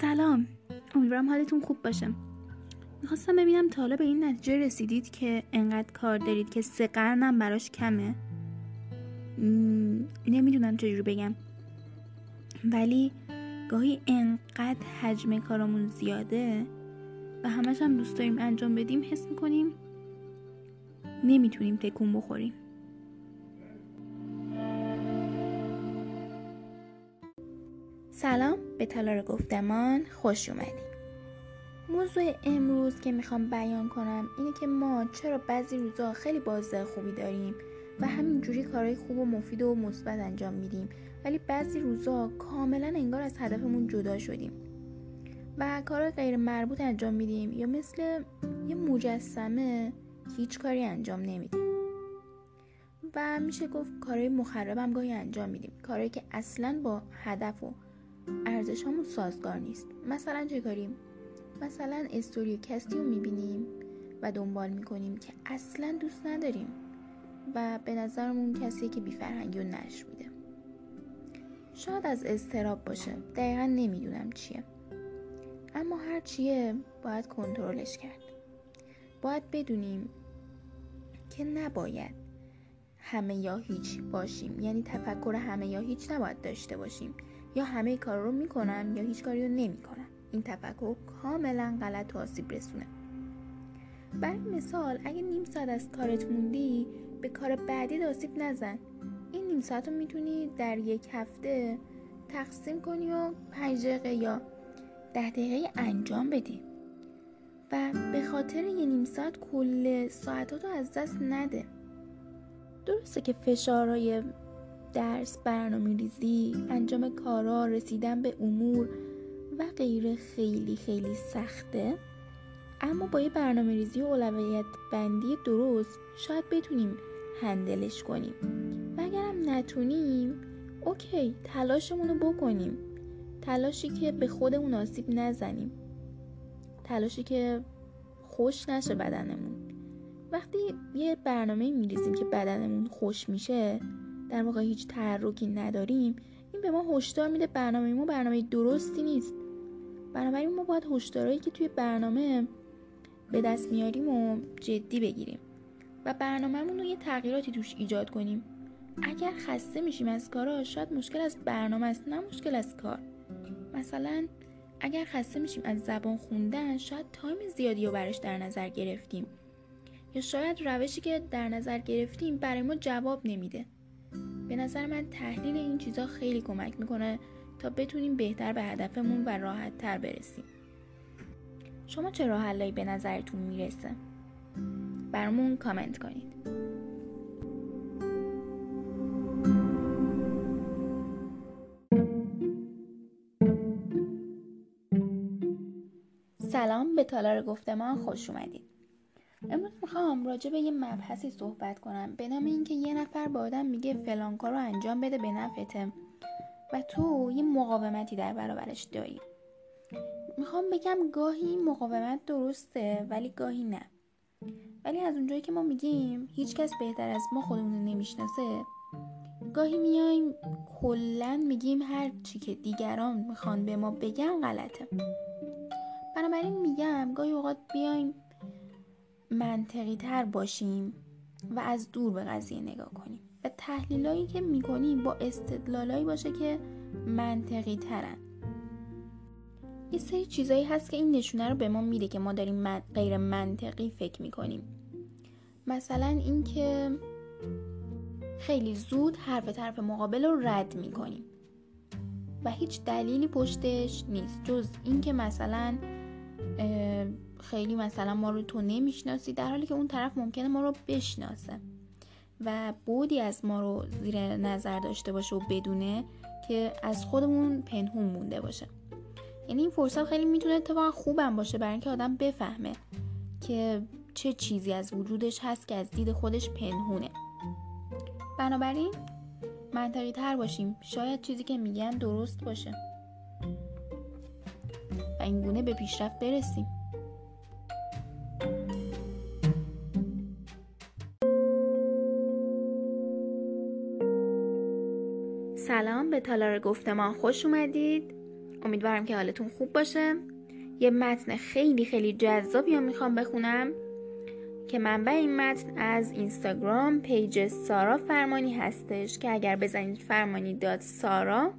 سلام. امیدوارم حالتون خوب باشه. می‌خواستم ببینم تا حالا به این نتیجه رسیدید که انقدر کار دارید که سه قرنم براش کمه. نمی‌دونم چجور بگم. ولی گاهی انقدر حجم کارمون زیاده و همش هم دوست داریم انجام بدیم حس می‌کنیم نمی‌تونیم تکون بخوریم. سلام. به تالار گفتمان خوش اومدید موضوع امروز که می‌خوام بیان کنم اینه که ما چرا بعضی روزا خیلی بازده خوبی داریم و همینجوری کارهای خوب و مفید و مثبت انجام میدیم ولی بعضی روزا کاملا انگار از هدفمون جدا شدیم و کار غیر مربوط انجام میدیم یا مثل یه مجسمه هیچ کاری انجام نمیدیم. و میشه گفت کارهای مخربم گاهی انجام میدیم کارهایی که اصلا با هدف و ارزش همون سازگار نیست. مثلا چه کاریم؟ مثلا استوری کسی رو می‌بینیم و دنبال می‌کنیم که اصلا دوست نداریم و به نظرمون کسی که بیفرهنگی و نش میده. شاید از استراب باشه. دقیقا نمی‌دونم چیه. اما هر چیه باید کنترلش کرد. باید بدونیم که نباید همه یا هیچ باشیم. یعنی تفکر همه یا هیچ نباید داشته باشیم. یا همه کار رو می‌کنم یا هیچ کاری رو نمی‌کنم این تفکر کاملا غلط و آسیب رسونه. برای مثال اگه نیم ساعت از کارت موندی به کار بعدی آسیب نزن. این نیم ساعت رو می‌تونی در یک هفته تقسیم کنی و پنج دقیقه یا ده دقیقه انجام بدی. و به خاطر یه نیم ساعت کل ساعتاتو از دست نده. درسته که فشارهای درس برنامه ریزی انجام کارا رسیدن به امور و غیره خیلی خیلی سخته. اما با یه برنامه ریزی و اولویت بندی درست شاید بتونیم هندلش کنیم. و اگرم نتونیم اوکی تلاشمون رو بکنیم. تلاشی که به خودمون آسیب نزنیم. تلاشی که خوش نشه بدنمون. وقتی یه برنامه میریزیم که بدنمون خوش میشه در واقع هیچ تحرکی نداریم این به ما هشدار میده برنامه ما برنامه درستی نیست. بنابراین ما باید هشدارهایی که توی برنامه به دست میاریم و جدی بگیریم و برنامهمون رو یه تغییراتی توش ایجاد کنیم. اگر خسته میشیم از کارا شاید مشکل از برنامه است نه مشکل از کار. مثلا اگر خسته میشیم از زبان خوندن شاید تایم زیادی رو برش در نظر گرفتیم. یا شاید روشی که در نظر گرفتیم برای ما جواب نمیده. به نظر من تحلیل این چیزا خیلی کمک می‌کنه تا بتونیم بهتر به هدفمون و راحت تر برسیم. شما چه راه حلایی به نظرتون می‌رسه؟ برامون کامنت کنید. سلام به تالار گفتمان خوش اومدید. امروز می‌خوام راجع به یه مبحثی صحبت کنم. به نام اینکه یه نفر با آدم میگه فلان کار رو انجام بده به نفته و تو یه مقاومتی در برابرش داری. می‌خوام بگم گاهی این مقاومت درسته ولی گاهی نه. ولی از اونجایی که ما میگیم هیچکس بهتر از ما خودمون رو نمی‌شناسه گاهی میایم کلا میگیم هر چی که دیگران می‌خوان به ما بگن غلطه. بنابراین میگم گاهی اوقات بیایم منطقی تر باشیم و از دور به قضیه نگاه کنیم. و تحلیلایی که می‌کنیم با استدلالایی باشه که منطقی ترن یه سری چیزایی هست که این نشونه رو به ما میده که ما داریم من غیر منطقی فکر می‌کنیم. مثلا اینکه خیلی زود حرف طرف مقابل رو رد می‌کنیم. و هیچ دلیلی پشتش نیست. جز اینکه مثلا خیلی مثلا ما رو تو نمی‌شناسی در حالی که اون طرف ممکنه ما رو بشناسه. و بودی از ما رو زیر نظر داشته باشه و بدونه که از خودمون پنهون مونده باشه. یعنی این فرصت خیلی می‌تونه اتفاقا خوبم باشه برای اینکه آدم بفهمه که چه چیزی از وجودش هست که از دید خودش پنهونه. بنابراین منطقی تر باشیم. شاید چیزی که میگم درست باشه. و اینگونه به پیشرفت برسیم. تالار گفتمان خوش اومدید. امیدوارم که حالتون خوب باشه. یه متن خیلی خیلی جذابی رو می‌خوام بخونم که منبع این متن از اینستاگرام پیج سارا فرمانی هستش که اگر بزنید فرمانی داد سارا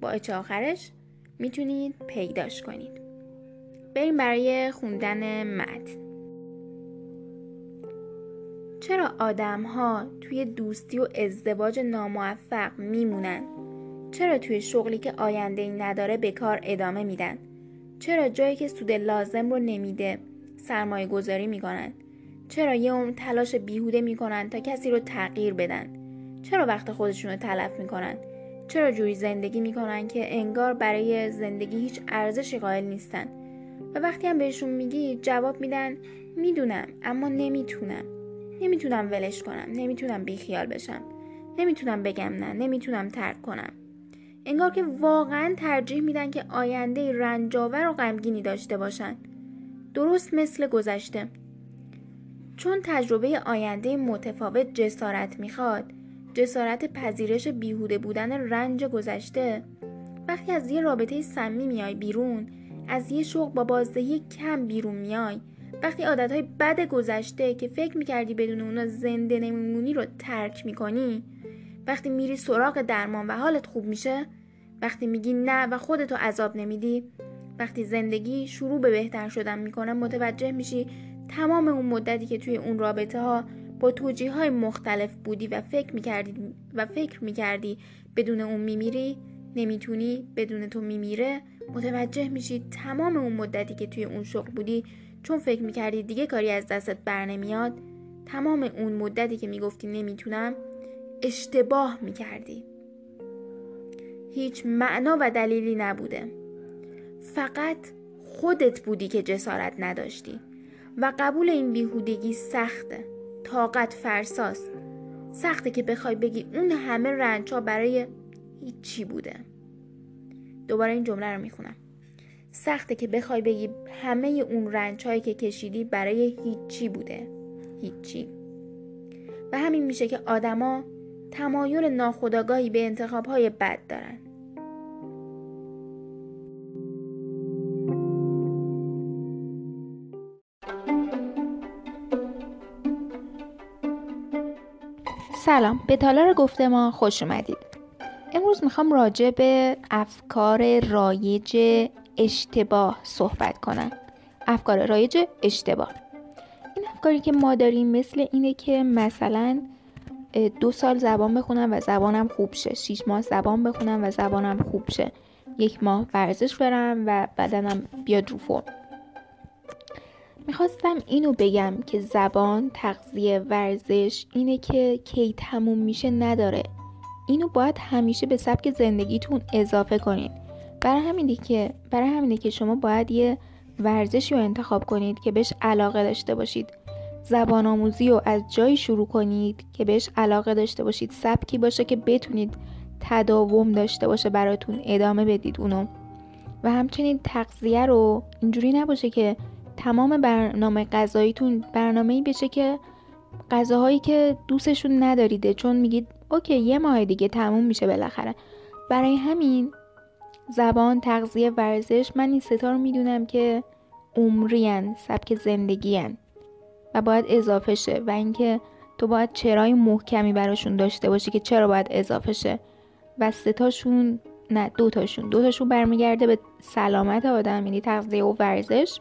با اچ آخرش می‌تونید پیداش کنید. بریم برای خوندن متن. چرا آدم ها توی دوستی و ازدواج ناموفق میمونن؟ چرا توی شغلی که آینده ای نداره به کار ادامه میدن؟ چرا جایی که سود لازم رو نمیده سرمایه گذاری می‌کنن؟ چرا یه عمر تلاش بیهوده می‌کنن تا کسی رو تغییر بدن؟ چرا وقت خودشون رو تلف می‌کنن؟ چرا جوری زندگی می‌کنن که انگار برای زندگی هیچ ارزشی قائل نیستن؟ و وقتی هم بهشون میگی جواب میدن می‌دونم اما نمی‌تونم نمی‌تونم ولش کنم نمی‌تونم بیخیال بشم نمی‌تونم بگم نه نمی‌تونم ترک کنم انگار که واقعا ترجیح میدن که آینده رنجاور و غمگینی داشته باشن. درست مثل گذشته. چون تجربه آینده متفاوت جسارت می‌خواد جسارت پذیرش بیهوده بودن رنج گذشته وقتی از یه رابطه سمی میای بیرون از یه شوق با بازدهی کم بیرون میای وقتی عادتهای بد گذشته که فکر می‌کردی بدون اونا زنده نمیمونی رو ترک می‌کنی وقتی میری سراغ درمان و حالت خوب میشه وقتی میگی نه و خودتو عذاب نمیدی وقتی زندگی شروع به بهتر شدن می‌کنه متوجه میشی تمام اون مدتی که توی اون رابطه ها با توجیه های مختلف بودی و فکر می‌کردی و فکر می‌کردی بدون اون میمیری نمی‌تونی بدون تو میمیره متوجه میشی تمام اون مدتی که توی اون شغل بودی چون فکر می‌کردی دیگه کاری از دستت بر نمیاد تمام اون مدتی که می‌گفتی نمی‌تونم اشتباه می‌کردی. هیچ معنا و دلیلی نبوده. فقط خودت بودی که جسارت نداشتی و قبول این بیهودگی سخته. طاقت فرساست. سخته که بخوای بگی اون همه رنج برای هیچی بوده. دوباره این جمله رو می‌خونم. سخته که بخوای بگی همه اون رنج هایی که کشیدی برای هیچی بوده. هیچی. و همین میشه که آدما تمایل ناخودآگاهی به انتخاب های بد دارن سلام به تالار گفتمان خوش اومدید. امروز می‌خوام راجع به افکار رایج اشتباه صحبت کنم. افکار رایج اشتباه. این افکاری که ما داریم مثل اینه که مثلا دو سال زبان بخونم و زبانم خوب شه. شیش ماه زبان بخونم و زبانم خوب شه. یک ماه ورزش برم و بدنم بیاد رو فرم. می‌خواستم اینو بگم که زبان تغذیه ورزش اینه که کی تموم میشه نداره. اینو باید همیشه به سبک زندگیتون اضافه کنین. برای همینه که برای همینه که شما باید یه ورزشی رو انتخاب کنید که بهش علاقه داشته باشید. زبان آموزی رو از جایی شروع کنید که بهش علاقه داشته باشید سبکی باشه که بتونید تداوم داشته باشه براتون ادامه بدید اونو. و همچنین تغذیه رو اینجوری نباشه که تمام برنامه غذاییتون برنامه‌ای بشه که غذاهایی که دوستشون نداریده چون میگید اوکی یه ماه دیگه تموم میشه بالاخره. برای همین زبان تغذیه ورزش من این ستا رو می‌دونم که عمریان سبک زندگیان و باید اضافه شه و اینکه تو باید چرای محکمی براشون داشته باشی که چرا باید اضافه شه. و ستاشون نه دوتاشون دوتاشون برمیگرده به سلامت آدم یعنی تغذیه و ورزش.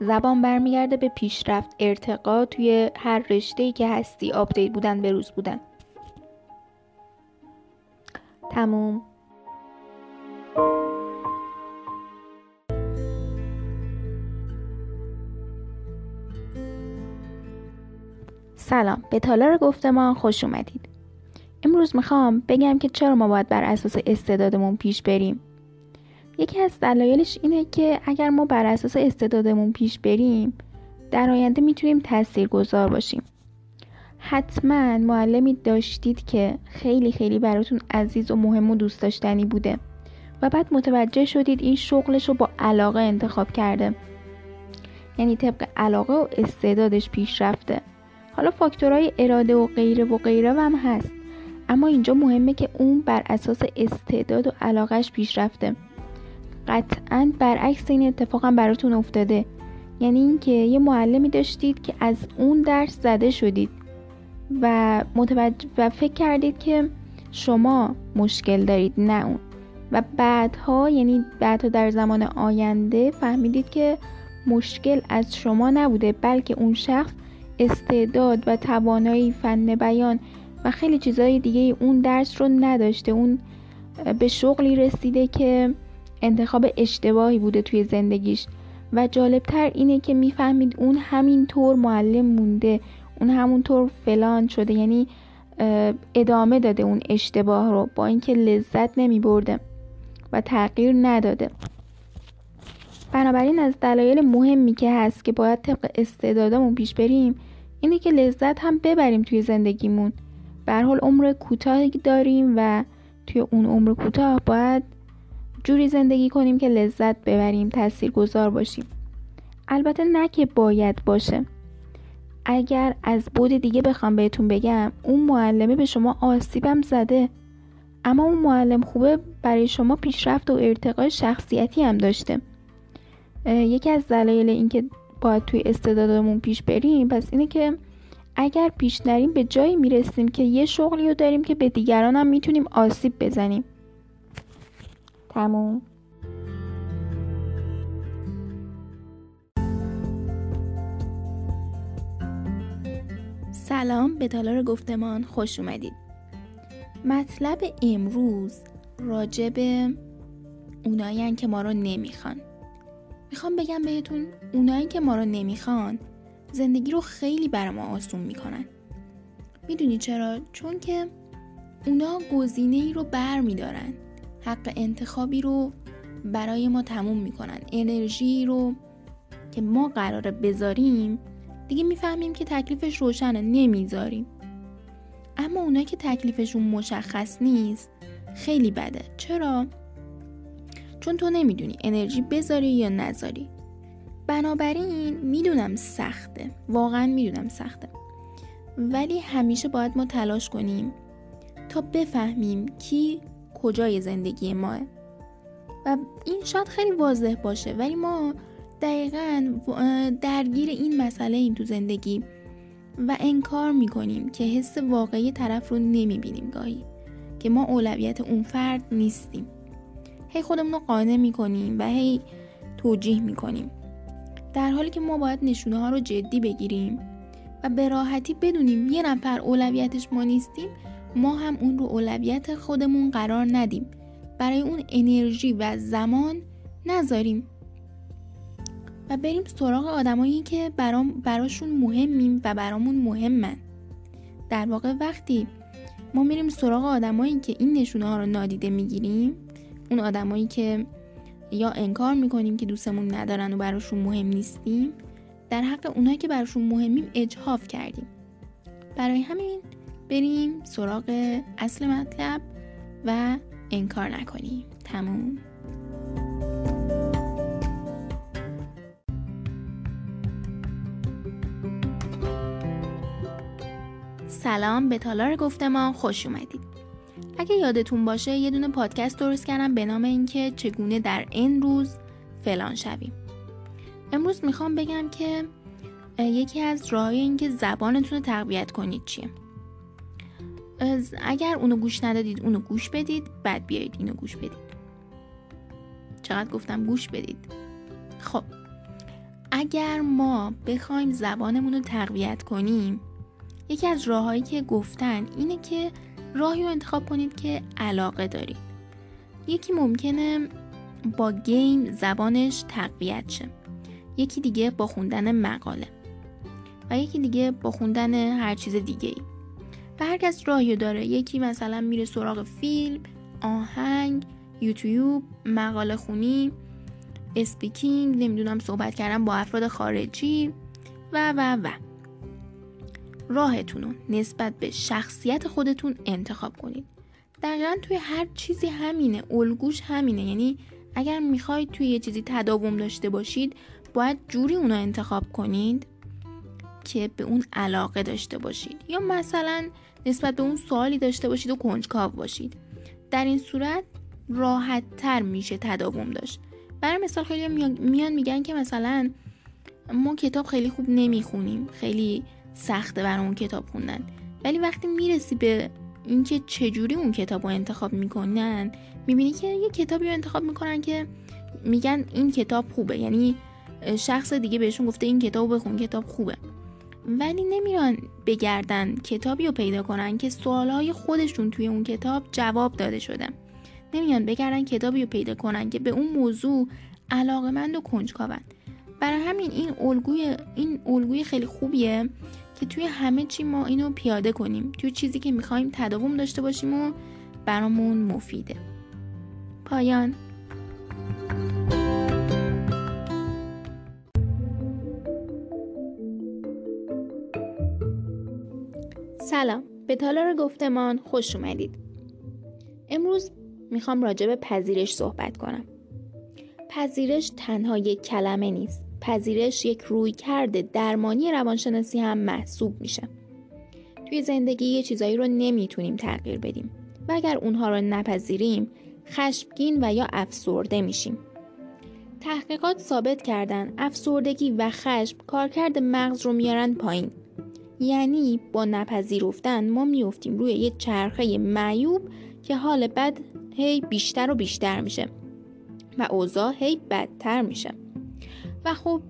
زبان برمیگرده به پیشرفت ارتقا توی هر رشته ای که هستی آپدیت بودن به روز بودن. تموم. سلام. به تالار گفتمان خوش اومدید. امروز می‌خوام بگم که چرا ما باید بر اساس استعدادمون پیش بریم؟ یکی از دلایلش اینه که اگر ما بر اساس استعدادمون پیش بریم در آینده می‌تونیم گذار باشیم. حتما معلمی داشتید که خیلی خیلی براتون عزیز و مهم و دوست داشتنی بوده و بعد متوجه شدید این شغلش رو با علاقه انتخاب کرده. یعنی طبق علاقه و استعدادش پیش رفته. حالا فاکتورهای اراده و غیره و غیره هم هست. اما اینجا مهمه که اون بر اساس استعداد و علاقش پیش رفته قطعا برعکس این اتفاقم براتون افتاده. یعنی اینکه یه معلمی داشتید که از اون درس زده شدید. و متوجه و فکر کردید که شما مشکل دارید نه اون. و بعدها یعنی بعدها در زمان آینده فهمیدید که مشکل از شما نبوده بلکه اون شخص استعداد و توانایی فن بیان و خیلی چیزهای دیگه اون درس رو نداشته. اون به شغلی رسیده که انتخاب اشتباهی بوده توی زندگیش. و جالبتر اینه که می‌فهمید اون همینطور معلم مونده. اون همونطور فلان شده. یعنی ادامه داده اون اشتباه رو با اینکه لذت نمی برده و تغییر نداده. بنابراین از دلایل مهمی که هست که باید طبق استعدادمون پیش بریم اینه که لذت هم ببریم توی زندگیمون. به حال عمر کوتاهی داریم و توی اون عمر کوتاه باید جوری زندگی کنیم که لذت ببریم تأثیر گذار باشیم. البته نه که باید باشه. اگر از بود دیگه بخوام بهتون بگم اون معلمه به شما آسیبم زده. اما اون معلم خوبه برای شما پیشرفت و ارتقای شخصیتی هم داشته. یکی از دلایل اینکه باید توی استعدادمون پیش بریم. پس اینه که اگر پیش نریم به جایی می‌رسیم که یه شغلی رو داریم که به دیگران هم می‌تونیم آسیب بزنیم. تموم. سلام به تالار گفتمان خوش اومدید. مطلب امروز راجب اونایی که ما رو نمی‌خوان. می‌خوام بگم بهتون اونایی که ما رو نمی‌خوان زندگی رو خیلی بر ما آسون می‌کنن. می‌دونی چرا؟ چون که اونا گزینه ای رو بر میدارن. حق انتخابی رو برای ما تموم می‌کنن. انرژی رو که ما قراره بذاریم دیگه می‌فهمیم که تکلیفش روشنه نمی‌ذاریم. اما اونا که تکلیفشون مشخص نیست خیلی بده. چرا؟ چون تو نمی‌دونی انرژی بذاری یا نذاری. بنابراین می‌دونم سخته. واقعا می‌دونم سخته. ولی همیشه باید ما تلاش کنیم تا بفهمیم کی کجای زندگی ماه. و این شاید خیلی واضح باشه ولی ما دقیقا درگیر این مسئله ایم تو زندگی و انکار می‌کنیم که حس واقعی طرف رو نمی‌بینیم گاهی که ما اولویت اون فرد نیستیم. هی خودمون رو قانع می‌کنیم و هی توجیه می‌کنیم. در حالی که ما باید نشونه ها رو جدی بگیریم و به راحتی بدونیم یه نفر اولویتش ما نیستیم ما هم اون رو اولویت خودمون قرار ندیم. برای اون انرژی و زمان نذاریم. و بریم سراغ آدمایی که برام براشون مهمیم و برامون مهمن. در واقع وقتی ما میریم سراغ آدمایی که این نشونه ها رو نادیده می‌گیریم اون آدمایی که یا انکار می‌کنیم که دوستمون ندارن و براشون مهم نیستیم در حق اونایی که براشون مهمیم اجهاف کردیم. برای همین بریم سراغ اصل مطلب و انکار نکنیم. تموم. سلام به تالار گفتمان خوش اومدید. اگه یادتون باشه یه دونه پادکست درست کردم به نام اینکه چگونه در این روز فلان شویم. امروز می‌خوام بگم که یکی از راه اینکه زبانتون رو تقویت کنید چیه؟ اگر اونو گوش ندادید اونو گوش بدید بعد بیایید اینو گوش بدید. چقدر گفتم گوش بدید؟ خب اگر ما بخوایم زبانمون رو تقویت کنیم یکی از راههایی که گفتن اینه که راهی رو انتخاب کنید که علاقه دارید. یکی ممکنه با گیم زبانش تقویت شه. یکی دیگه با خوندن مقاله. و یکی دیگه با خوندن هر چیز دیگه ای و هر کس راهی داره. یکی مثلا میره سراغ فیلم آهنگ یوتیوب مقاله خونی اسپیکینگ نمی‌دونم صحبت کردن با افراد خارجی و و و. راهتون رو نسبت به شخصیت خودتون انتخاب کنید. دقیقا توی هر چیزی همینه الگوش همینه. یعنی اگر می‌خواید توی یه چیزی تداوم داشته باشید باید جوری اونو انتخاب کنید که به اون علاقه داشته باشید. یا مثلا نسبت به اون سوالی داشته باشید و کنجکاو باشید. در این صورت راحت تر میشه تداوم داشت. برای مثال خیلی میان میگن که مثلا ما کتاب خیلی خوب نمی‌خونیم. خیلی سخته برای اون کتاب خوندن. ولی وقتی می‌رسی به اینکه چجوری اون کتاب رو انتخاب می‌کنن می‌بینی که یه کتابی رو انتخاب می‌کنن که میگن این کتاب خوبه. یعنی شخص دیگه بهشون گفته این کتاب بخون کتاب خوبه. ولی نمیرن بگردن کتابی رو پیدا کنن که سوالهای خودشون توی اون کتاب جواب داده شده. نمیان بگردن کتابی رو پیدا کنن که به اون موضوع علاقمند و کنجکاون. برای همین این الگوی این الگوی خیلی خوبیه که توی همه چی ما اینو پیاده کنیم. توی چیزی که می‌خوایم تداوم داشته باشیم و برامون مفیده. پایان. سلام. به تالار گفتمان خوش اومدید. امروز می‌خوام راجع به پذیرش صحبت کنم. پذیرش تنها یک کلمه نیست. پذیرش یک روی کرده درمانی روانشناسی هم محسوب میشه. توی زندگی یه چیزایی رو نمی‌تونیم تغییر بدیم و اگر اونها رو نپذیریم خشمگین و یا افسرده میشیم. تحقیقات ثابت کردن افسردگی و خشم کارکرد مغز رو میارن پایین. یعنی با نپذیرفتن ما میفتیم روی یه چرخه معیوب که حال بد هی بیشتر و بیشتر میشه و اوضاع هی بدتر میشه. خب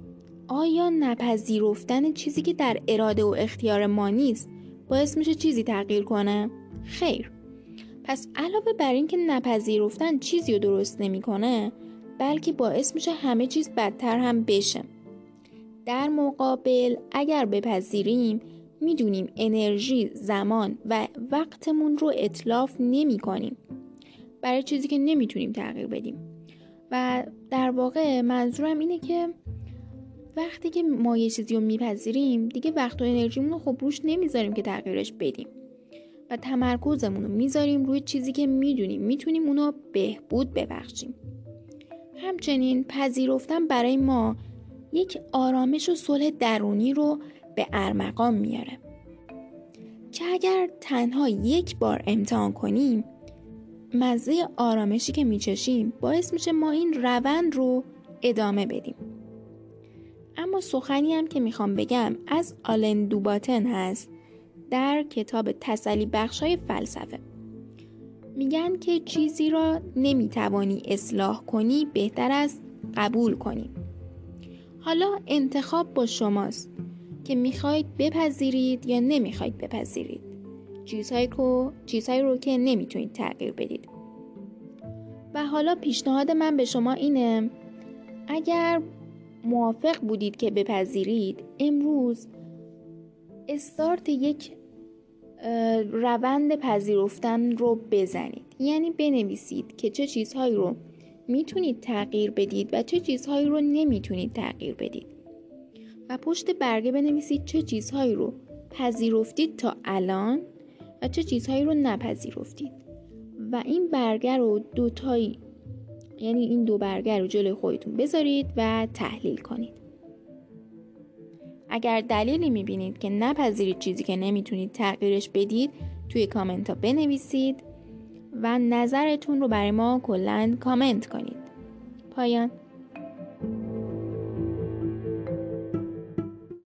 آیا نپذیرفتن چیزی که در اراده و اختیار ما نیست باعث میشه چیزی تغییر کنه؟ خیر. پس علاوه بر اینکه نپذیرفتن چیزی رو درست نمی‌کنه بلکه باعث میشه همه چیز بدتر هم بشه. در مقابل اگر بپذیریم می‌دونیم انرژی، زمان و وقتمون رو اطلاف نمی کنیم برای چیزی که نمی‌تونیم تغییر بدیم. و در واقع منظورم اینه که وقتی که ما یه چیزی رو میپذیریم دیگه وقت و انرژیمون رو خب روش نمی‌ذاریم که تغییرش بدیم. و تمرکزمون رو می‌ذاریم روی چیزی که می‌دونیم. می‌تونیم اونو بهبود ببخشیم. همچنین پذیرفتن برای ما یک آرامش و صلح درونی رو به ارمقام میاره. که اگر تنها یک بار امتحان کنیم مزه آرامشی که میچشیم باعث میشه ما این روند رو ادامه بدیم. اما سخنی هم که می‌خوام بگم از آلن دوباتن هست در کتاب تسلی بخشای فلسفه. میگن که چیزی را نمی‌توانی اصلاح کنی بهتر است قبول کنی. حالا انتخاب با شماست که می‌خواید بپذیرید یا نمی‌خواید بپذیرید. چیزهایی رو, چیزهایی رو که نمی‌تونید تغییر بدید. و حالا پیشنهاد من به شما اینه اگر موافق بودید که بپذیرید امروز استارت یک روند پذیرفتن رو بزنید. یعنی بنویسید که چه چیزهایی رو می‌تونید تغییر بدید و چه چیزهایی رو نمی‌تونید تغییر بدید. و پشت برگه بنویسید چه چیزهایی رو پذیرفتید تا الان و چه چیزهایی رو نپذیرفتید. و این برگه رو دوتایی یعنی این دو برگه رو جلوی خودتون بذارید و تحلیل کنید. اگر دلیلی می‌بینید که نپذیرید چیزی که نمی‌تونید تغییرش بدید توی کامنت ها بنویسید و نظرتون رو برای ما کلند کامنت کنید. پایان.